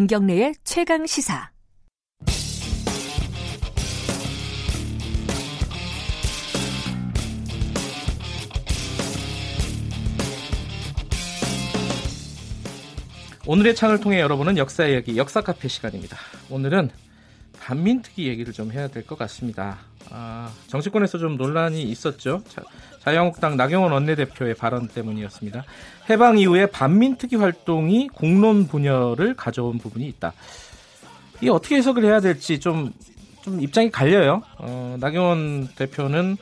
김경래의 최강 시사. 오늘의 창을 통해 여러분은 역사 이야기 역사 카페 시간입니다. 오늘은 반민특위 얘기를 좀 해야 될 것 같습니다. 아, 정치권에서 좀 논란이 있었죠. 자, 자유한국당 나경원 원내대표의 발언 때문이었습니다. 해방 이후에 반민특위 활동이 공론 분열을 가져온 부분이 있다. 이 어떻게 해석을 해야 될지 좀, 좀 입장이 갈려요. 어, 나경원 대표는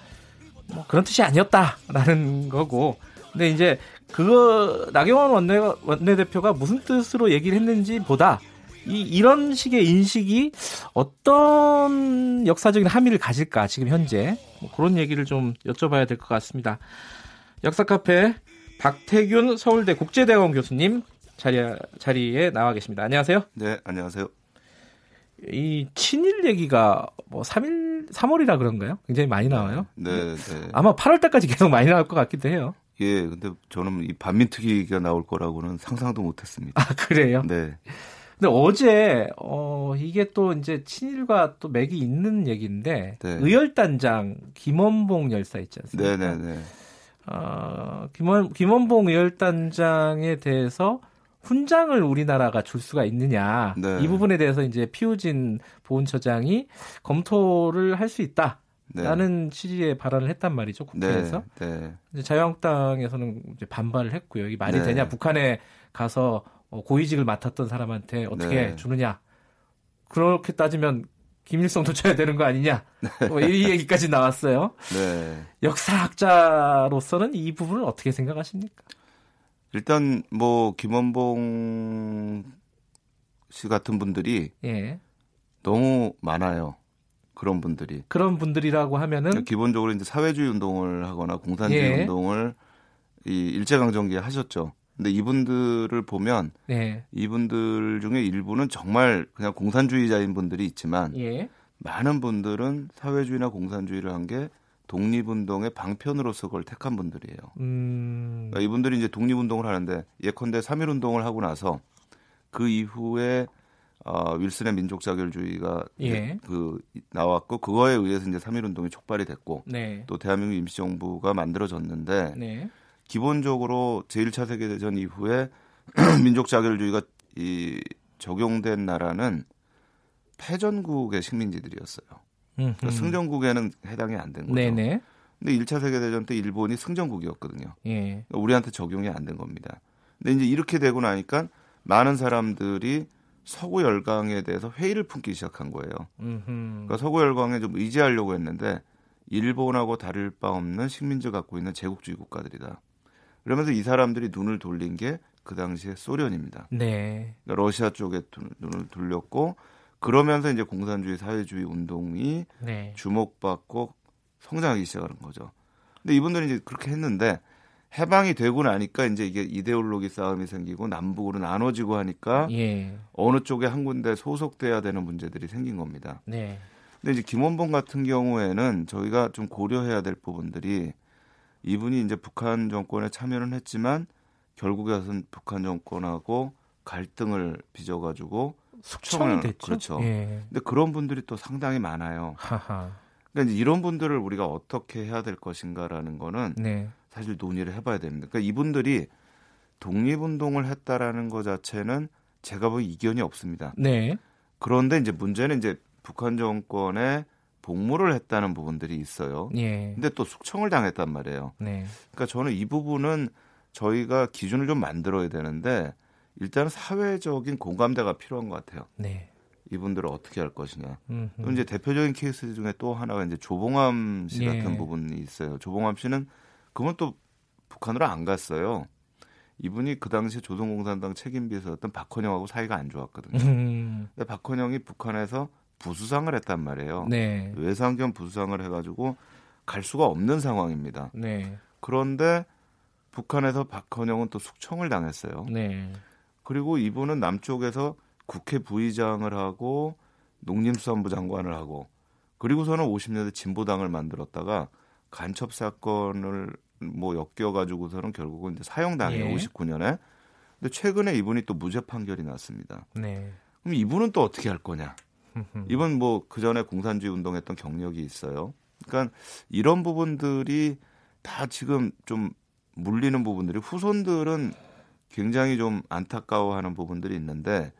뭐 그런 뜻이 아니었다라는 거고. 근데 이제 그거 나경원 원내 원내대표가 무슨 뜻으로 얘기를 했는지 보다 이 이런 식의 인식이 어떤 역사적인 함의를 가질까 지금 현재 뭐 그런 얘기를 좀 여쭤봐야 될 것 같습니다. 역사 카페 박태균 서울대 국제대학원 교수님 자리 자리에 나와 계십니다. 안녕하세요. 네, 안녕하세요. 이 친일 얘기가 뭐 3일 3월이라 그런가요? 굉장히 많이 나와요. 네, 네. 아마 8월 달까지 계속 많이 나올 것 같기도 해요. 예, 근데 저는 이 반민특위가 나올 거라고는 상상도 못했습니다. 아 그래요? 네. 근데 어제 어 이게 또 이제 친일과 또 맥이 있는 얘기인데 네. 의열단장 김원봉 열사 있지 않습니까? 네, 네, 네. 어, 김원 김원봉 의열단장에 대해서 훈장을 우리나라가 줄 수가 있느냐 네. 이 부분에 대해서 이제 피우진 보훈처장이 검토를 할 수 있다. 네. 라는 취지의 발언을 했단 말이죠 국회에서 네, 이제 자유한국당에서는 이제 반발을 했고요. 이 말이 네. 되냐? 북한에 가서 어, 고위직을 맡았던 사람한테 어떻게 네. 주느냐? 그렇게 따지면 김일성도 줘야 되는 거 아니냐? 뭐 이 얘기까지 나왔어요. 네. 역사학자로서는 이 부분을 어떻게 생각하십니까? 일단 뭐 김원봉 씨 같은 분들이 예. 너무 많아요. 그런 분들이. 그런 분들이라고 하면은 기본적으로 이제 사회주의 운동을 하거나 공산주의 예. 운동을 이 일제강점기에 하셨죠. 근데 이분들을 보면 예. 이분들 중에 일부는 정말 그냥 공산주의자인 분들이 있지만 예. 많은 분들은 사회주의나 공산주의를 한 게 독립운동의 방편으로서 그걸 택한 분들이에요. 음. 그러니까 이분들이 이제 독립운동을 하는데 예컨대 3.1운동을 하고 나서 그 이후에 어, 윌슨의 민족 자결주의가 이제 예. 그 나왔고 그거에 의해서 이제 3.1운동이 촉발이 됐고 네. 또 대한민국 임시정부가 만들어졌는데 네. 기본적으로 제1차 세계대전 이후에 민족 자결주의가 이 적용된 나라는 패전국의 식민지들이었어요. 음, 그러니까 승전국에는 해당이 안 된 거죠. 네네. 근데 1차 세계대전 때 일본이 승전국이었거든요. 예. 그러니까 우리한테 적용이 안 된 겁니다. 근데 이제 이렇게 되고 나니까 많은 사람들이 서구 열강에 대해서 회의를 품기 시작한 거예요. 음. 그러니까 서구 열강에 좀 의지하려고 했는데 일본하고 다를 바 없는 식민지 갖고 있는 제국주의 국가들이다. 그러면서 이 사람들이 눈을 돌린 게 그 당시에 소련입니다. 네. 그러니까 러시아 쪽에 두- 눈을 돌렸고 그러면서 이제 공산주의 사회주의 운동이 네. 주목받고 성장하기 시작하는 거죠. 근데 이분들이 이제 그렇게 했는데 해방이 되고 나니까 이제 이게 이데올로기 싸움이 생기고 남북으로 나눠지고 하니까 예. 어느 쪽에 한 군데 소속돼야 되는 문제들이 생긴 겁니다. 네. 근데 이제 김원봉 같은 경우에는 저희가 좀 고려해야 될 부분들이 이분이 이제 북한 정권에 참여는 했지만 결국에는 북한 정권하고 갈등을 빚어가지고 숙청이 숙청을- 됐죠. 그렇죠. 예. 근데 그런 분들이 또 상당히 많아요. 하하. 그러니까 이제 이런 분들을 우리가 어떻게 해야 될 것인가라는 거는 네. 사실 논의를 해봐야 됩니다. 그러니까 이분들이 독립운동을 했다라는 것 자체는 제가 보기 이견이 없습니다. 네. 그런데 이제 문제는 이제 북한 정권에 복무를 했다는 부분들이 있어요. 예. 근데 또 숙청을 당했단 말이에요. 네. 그러니까 저는 이 부분은 저희가 기준을 좀 만들어야 되는데 일단 사회적인 공감대가 필요한 것 같아요. 네. 이분들을 어떻게 할 것이냐. 음. 또 이제 대표적인 케이스 중에 또 하나가 이제 조봉암 씨 예. 같은 부분이 있어요. 조봉암 씨는 그건 또 북한으로 안 갔어요. 이분이 그 당시 조선공산당 책임비서였던 박헌영하고 사이가 안 좋았거든요. 음. 근데 박헌영이 북한에서 부수상을 했단 말이에요. 네. 외상견 부수상을 해가지고 갈 수가 없는 상황입니다. 네. 그런데 북한에서 박헌영은 또 숙청을 당했어요. 네. 그리고 이분은 남쪽에서 국회 부의장을 하고 농림수산부 장관을 하고 그리고서는 50년대 진보당을 만들었다가 간첩 사건을 뭐 엮여가지고서는 결국은 이제 사형당해요. 예. 59년에. 근데 최근에 이분이 또 무죄 판결이 났습니다. 네. 그럼 이분은 또 어떻게 할 거냐? 이분 뭐그 전에 공산주의 운동했던 경력이 있어요. 그러니까 이런 부분들이 다 지금 좀 물리는 부분들이 후손들은 굉장히 좀 안타까워하는 부분들이 있는데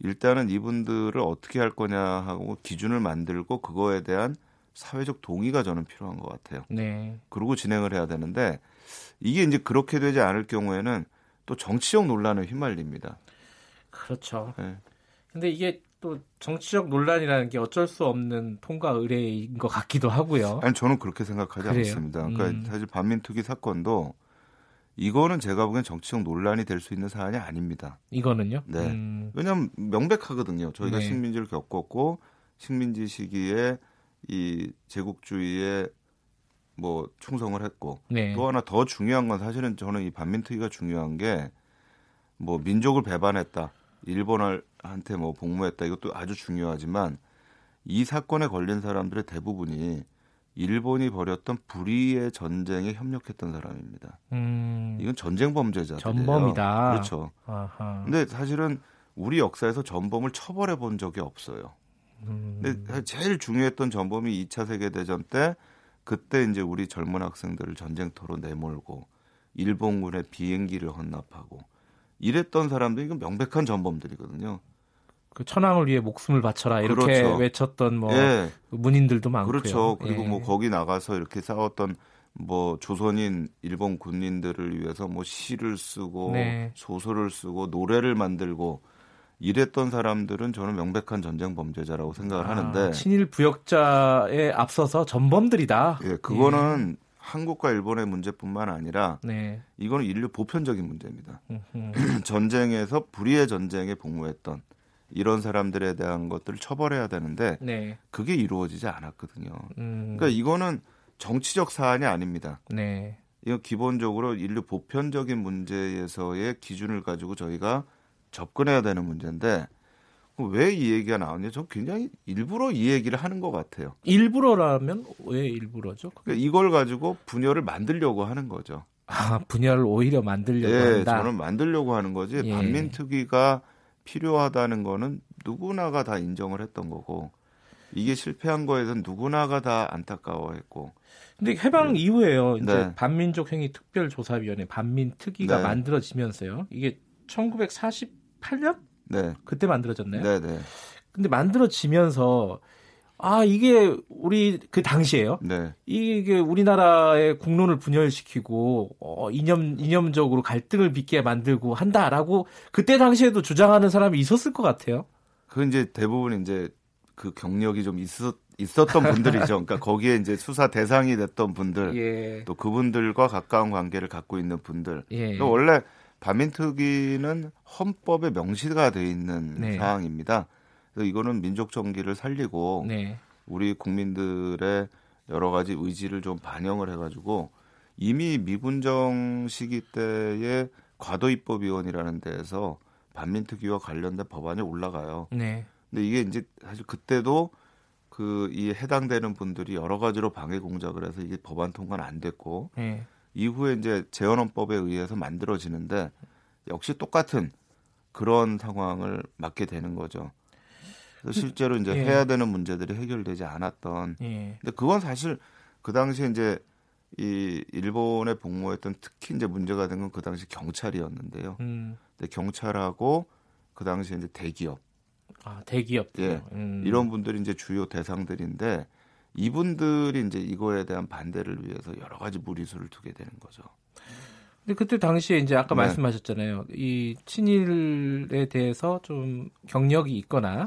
일단은 이분들을 어떻게 할 거냐 하고 기준을 만들고 그거에 대한 사회적 동의가 저는 필요한 것 같아요. 네. 그러고 진행을 해야 되는데 이게 이제 그렇게 되지 않을 경우에는 또 정치적 논란에 휘말립니다. 그렇죠. 네. 근데 이게 또 정치적 논란이라는 게 어쩔 수 없는 통과 의례인 것 같기도 하고요. 아니 저는 그렇게 생각하지 그래요? 않습니다. 그러니까 음. 사실 반민특위 사건도 이거는 제가 보기엔 정치적 논란이 될 수 있는 사안이 아닙니다. 이거는요. 네. 음, 왜냐하면 명백하거든요. 저희가 네. 식민지를 겪었고 식민지 시기에 이 제국주의에 뭐 충성을 했고 네. 또 하나 더 중요한 건 사실은 저는 이 반민특위가 중요한 게 뭐 민족을 배반했다, 일본 한테 뭐 복무했다 이것도 아주 중요하지만 이 사건에 걸린 사람들의 대부분이 일본이 벌였던 불의의 전쟁에 협력했던 사람입니다. 음, 이건 전쟁 범죄자들이에요. 전범이다. 그렇죠. 아하. 근데 사실은 우리 역사에서 전범을 처벌해 본 적이 없어요. 음, 근데 제일 중요했던 전범이 2차 세계 대전 때 그때 이제 우리 젊은 학생들을 전쟁터로 내몰고 일본군의 비행기를 헌납하고 이랬던 사람들이 이건 명백한 전범들이거든요. 그 천황을 위해 목숨을 바쳐라 이렇게 그렇죠. 외쳤던 뭐 예, 문인들도 많고요. 그렇죠. 그리고 예. 뭐 거기 나가서 이렇게 싸웠던 뭐 조선인 일본 군인들을 위해서 뭐 시를 쓰고 네. 소설을 쓰고 노래를 만들고 이랬던 사람들은 저는 명백한 전쟁 범죄자라고 생각을 아, 하는데 친일 부역자에 앞서서 전범들이다. 예, 그거는 한국과 일본의 문제뿐만 아니라 네. 이거는 인류 보편적인 문제입니다. 전쟁에서 불의의 전쟁에 복무했던 이런 사람들에 대한 것들을 처벌해야 되는데 네. 그게 이루어지지 않았거든요. 음, 그러니까 이거는 정치적 사안이 아닙니다. 네. 이거 기본적으로 인류 보편적인 문제에서의 기준을 가지고 저희가 접근해야 되는 문제인데 왜 이 얘기가 나왔냐? 저 굉장히 일부러 이 얘기를 하는 것 같아요. 일부러라면 왜 일부러죠? 그러니까 이걸 가지고 분열을 만들려고 하는 거죠. 아, 분열을 오히려 만들려고 예, 한다. 저는 만들려고 하는 거지. 예. 반민특위가 필요하다는 거는 누구나가 다 인정을 했던 거고 이게 실패한 거에 대해서 누구나가 다 안타까워했고 근데 해방 이후에요. 이제 네. 반민족 행위 특별조사위원회 반민특위가 네. 만들어지면서요. 이게 1948년 네, 그때 만들어졌나요? 네, 네, 근데 만들어지면서 아 이게 우리 그 당시에요. 네. 이게 우리나라의 국론을 분열시키고 어, 이념 이념적으로 갈등을 빚게 만들고 한다라고 그때 당시에도 주장하는 사람이 있었을 것 같아요. 그 이제 대부분 이제 그 경력이 좀 있었 있었던 분들이죠. 그러니까 거기에 이제 수사 대상이 됐던 분들 예. 또 그분들과 가까운 관계를 갖고 있는 분들. 예. 그러니까 원래 반민특위는 헌법에 명시가 돼 있는 네. 사항입니다. 이거는 민족 정기를 살리고 네. 우리 국민들의 여러 가지 의지를 좀 반영을 해가지고 이미 미분정 시기 때에 과도입법위원이라는 데에서 반민특위와 관련된 법안이 올라가요. 네. 근데 이게 이제 사실 그때도 그 이 해당되는 분들이 여러 가지로 방해 공작을 해서 이게 법안 통과는 안 됐고 네. 이후에 이제 재헌헌법에 의해서 만들어지는데 역시 똑같은 그런 상황을 맞게 되는 거죠. 실제로 이제 예. 해야 되는 문제들이 해결되지 않았던. 예. 근데 그건 사실 그 당시에 이제 이 일본에 복무했던 특히 이제 문제가 된 건 그 당시 경찰이었는데요. 음. 근데 경찰하고 그 당시에 이제 대기업 아 대기업들 예. 음. 이런 분들이 이제 주요 대상들인데 이분들이 이제 이거에 대한 반대를 위해서 여러 가지 무리수를 두게 되는 거죠. 근데 그때 당시에 이제 아까 네. 말씀하셨잖아요. 이 친일에 대해서 좀 경력이 있거나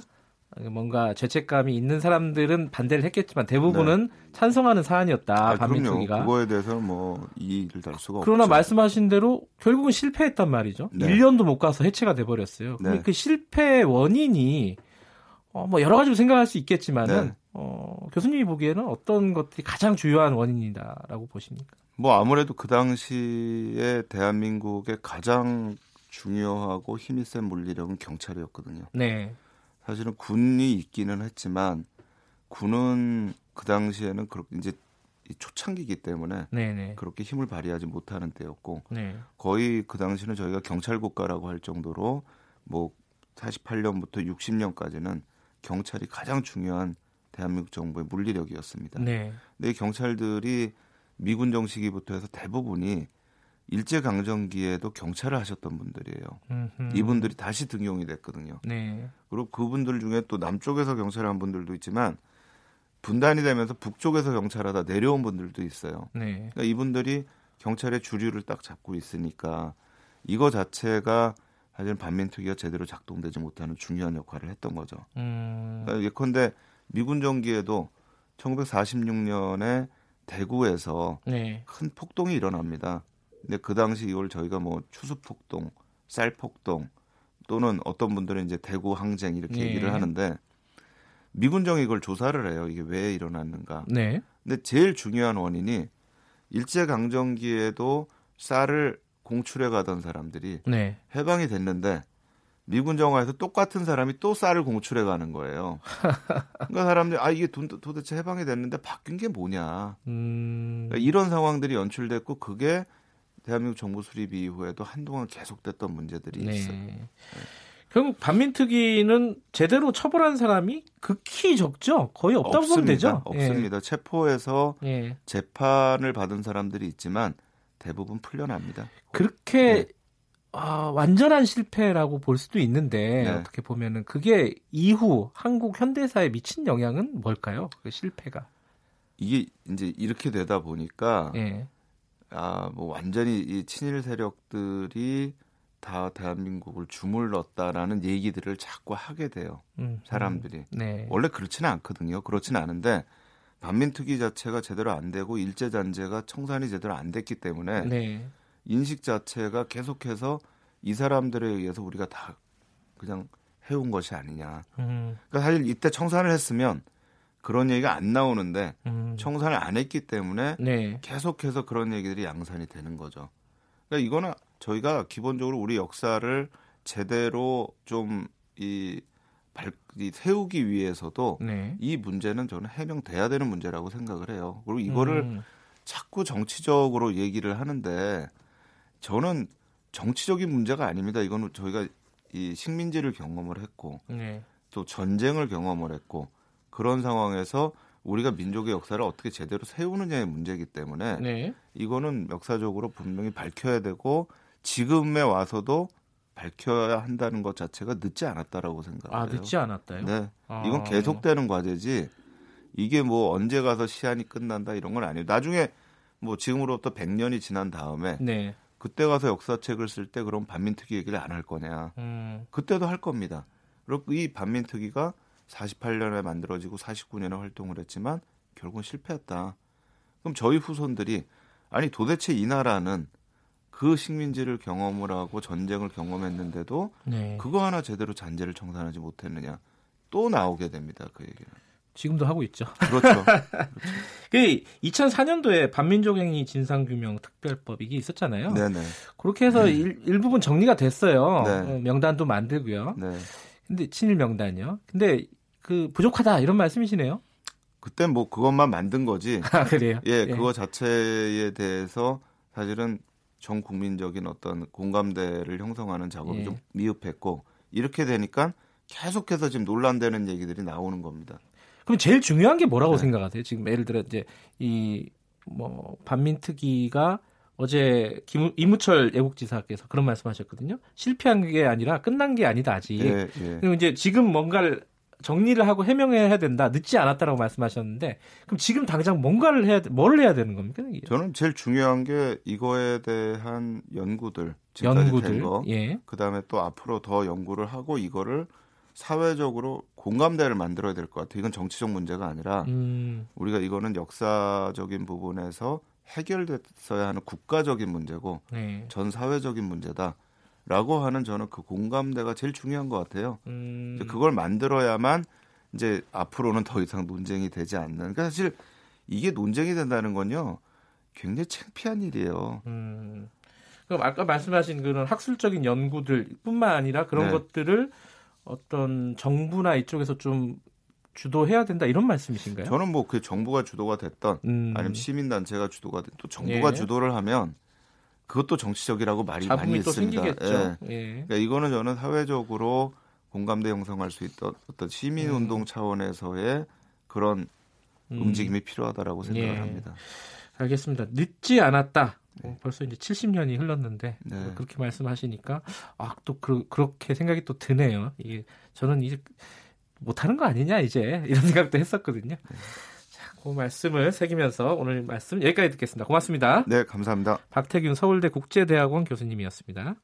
뭔가 죄책감이 있는 사람들은 반대를 했겠지만 대부분은 찬성하는 사안이었다. 아. 반민특위가. 그거에 대해서는 뭐 이의를 달 수가 그러나 없죠. 말씀하신 대로 결국은 실패했단 말이죠. 네. 1년도 못 가서 해체가 돼 버렸어요. 네. 그 실패 원인이 어, 뭐 여러 가지로 생각할 수 있겠지만은 네. 어, 교수님이 보기에는 어떤 것들이 가장 주요한 원인이다라고 보십니까? 뭐 아무래도 그 당시에 대한민국의 가장 중요하고 힘이 센 물리력은 경찰이었거든요. 네. 사실은 군이 있기는 했지만 군은 그 당시에는 그렇게 이제 이 초창기이기 때문에 네, 네. 그렇게 힘을 발휘하지 못하는 때였고 네. 거의 그 당시는 저희가 경찰 국가라고 할 정도로 뭐 48년부터 60년까지는 경찰이 가장 중요한 대한민국 정부의 물리력이었습니다. 네. 근데 이 경찰들이 미군 정시기부터 해서 대부분이 일제 강점기에도 경찰을 하셨던 분들이에요. 음흠. 이분들이 다시 등용이 됐거든요. 네. 그리고 그분들 중에 또 남쪽에서 경찰한 분들도 있지만 분단이 되면서 북쪽에서 경찰하다 내려온 분들도 있어요. 네. 그러니까 이분들이 경찰의 주류를 딱 잡고 있으니까 이거 자체가 사실 반민특위가 제대로 작동되지 못하는 중요한 역할을 했던 거죠. 음. 그러니까 예컨대 미군 정기에도 1946년에 대구에서 네. 큰 폭동이 일어납니다. 근데 그 당시 이걸 저희가 뭐 추수폭동, 쌀폭동 또는 어떤 분들은 이제 대구 항쟁 이렇게 네. 얘기를 하는데 미군정이 이걸 조사를 해요. 이게 왜 일어났는가. 네. 근데 제일 중요한 원인이 일제 강점기에도 쌀을 공출해 가던 사람들이 네. 해방이 됐는데 미군 정화에서 똑같은 사람이 또 쌀을 공출해 가는 거예요. 그러니까 사람들이 아 이게 도, 도대체 해방이 됐는데 바뀐 게 뭐냐. 음. 그러니까 이런 상황들이 연출됐고 그게 대한민국 정부 수립 이후에도 한동안 계속됐던 문제들이 네. 있어요. 결국 반민특위는 제대로 처벌한 사람이 극히 적죠. 거의 없다 고 보면 되죠. 없습니다. 체포해서 예. 예. 재판을 받은 사람들이 있지만 대부분 풀려납니다. 그렇게 네. 아, 완전한 실패라고 볼 수도 있는데 네. 어떻게 보면은 그게 이후 한국 현대사에 미친 영향은 뭘까요? 그 실패가. 이게 이제 이렇게 되다 보니까 예. 아 뭐 완전히 이 친일 세력들이 다 대한민국을 주물렀다라는 얘기들을 자꾸 하게 돼요. 음, 사람들이. 음. 네. 원래 그렇지는 않거든요. 그렇지는 않은데 반민특위 자체가 제대로 안 되고 일제 잔재가 청산이 제대로 안 됐기 때문에 네. 인식 자체가 계속해서 이 사람들에 의해서 우리가 다 그냥 해온 것이 아니냐. 음, 그러니까 사실 이때 청산을 했으면 그런 얘기가 안 나오는데 음. 청산을 안 했기 때문에 네. 계속해서 그런 얘기들이 양산이 되는 거죠. 그러니까 이거는 저희가 기본적으로 우리 역사를 제대로 좀이 이 세우기 위해서도 네. 이 문제는 저는 해명돼야 되는 문제라고 생각을 해요. 그리고 이거를 음, 자꾸 정치적으로 얘기를 하는데 저는 정치적인 문제가 아닙니다. 이거는 저희가 이 식민지를 경험을 했고 네. 또 전쟁을 경험을 했고 그런 상황에서 우리가 민족의 역사를 어떻게 제대로 세우느냐의 문제이기 때문에 네. 이거는 역사적으로 분명히 밝혀야 되고 지금에 와서도 밝혀야 한다는 것 자체가 늦지 않았다라고 생각해요. 아, 늦지 않았다요? 네, 아. 이건 계속되는 과제지 이게 뭐 언제 가서 시한이 끝난다 이런 건 아니에요. 나중에 뭐 지금으로부터 100년이 지난 다음에 네. 그때 가서 역사책을 쓸 때 그럼 반민특위 얘기를 안 할 거냐? 음, 그때도 할 겁니다. 그리고 이 반민특위가 48년에 만들어지고 49년에 활동을 했지만 결국은 실패했다. 그럼 저희 후손들이 아니 도대체 이 나라는 그 식민지를 경험을 하고 전쟁을 경험했는데도 네. 그거 하나 제대로 잔재를 청산하지 못했느냐 또 나오게 됩니다. 그 얘기는. 지금도 하고 있죠. 그렇죠. 그 2004년도에 반민족행위 진상규명 특별법 이게 있었잖아요. 네네. 그렇게 해서 일, 일부분 정리가 됐어요. 네. 어, 명단도 만들고요. 네. 근데 친일 명단이요. 근데 그 부족하다 이런 말씀이시네요. 그때 뭐 그것만 만든 거지. 아 그래요? 예, 그거 자체에 대해서 사실은 전 국민적인 어떤 공감대를 형성하는 작업이 예. 좀 미흡했고 이렇게 되니까 계속해서 지금 논란되는 얘기들이 나오는 겁니다. 그럼 제일 중요한 게 뭐라고 네. 생각하세요? 지금 예를 들어 이제 이 뭐 반민특위가 어제 김, 이무철 애국지사께서 그런 말씀하셨거든요. 실패한 게 아니라 끝난 게 아니다 아직. 예, 예. 그리고 이제 지금 뭔가를 정리를 하고 해명해야 된다. 늦지 않았다라고 말씀하셨는데 그럼 지금 당장 뭔가를 해야 돼- 뭘 해야 되는 겁니까? 저는 제일 중요한 게 이거에 대한 연구들, 지금까지 연구들. 거, 예. 그다음에 또 앞으로 더 연구를 하고 이거를 사회적으로 공감대를 만들어야 될 것 같아요. 이건 정치적 문제가 아니라 음. 우리가 이거는 역사적인 부분에서 해결됐어야 하는 국가적인 문제고 네. 전 사회적인 문제다 라고 하는 저는 그 공감대가 제일 중요한 것 같아요. 음. 그걸 만들어야만 이제 앞으로는 더 이상 논쟁이 되지 않는. 그러니까 사실 이게 논쟁이 된다는 건요 굉장히 창피한 일이에요. 음. 그럼 아까 말씀하신 그런 학술적인 연구들뿐만 아니라 그런 네. 것들을 어떤 정부나 이쪽에서 좀 주도해야 된다 이런 말씀이신가요? 저는 뭐 그 정부가 주도가 됐던 음. 아니면 시민 단체가 주도가 됐, 또 정부가 예. 주도를 하면 그것도 정치적이라고 말이 많이 있습니다. 예. 예. 그러니까 이거는 저는 사회적으로 공감대 형성할 수 있던 어떤 시민 운동 음. 차원에서의 그런 음. 움직임이 필요하다라고 생각을 예. 합니다. 알겠습니다. 늦지 않았다. 네. 어, 벌써 이제 70년이 흘렀는데 네. 그렇게 말씀하시니까 아또 그, 그렇게 생각이 또 드네요. 이게 저는 이제 못하는 거 아니냐 이제 이런 생각도 했었거든요. 네. 자, 그 말씀을 새기면서 오늘 말씀 여기까지 듣겠습니다. 고맙습니다. 네, 감사합니다. 박태균 서울대 국제대학원 교수님이었습니다.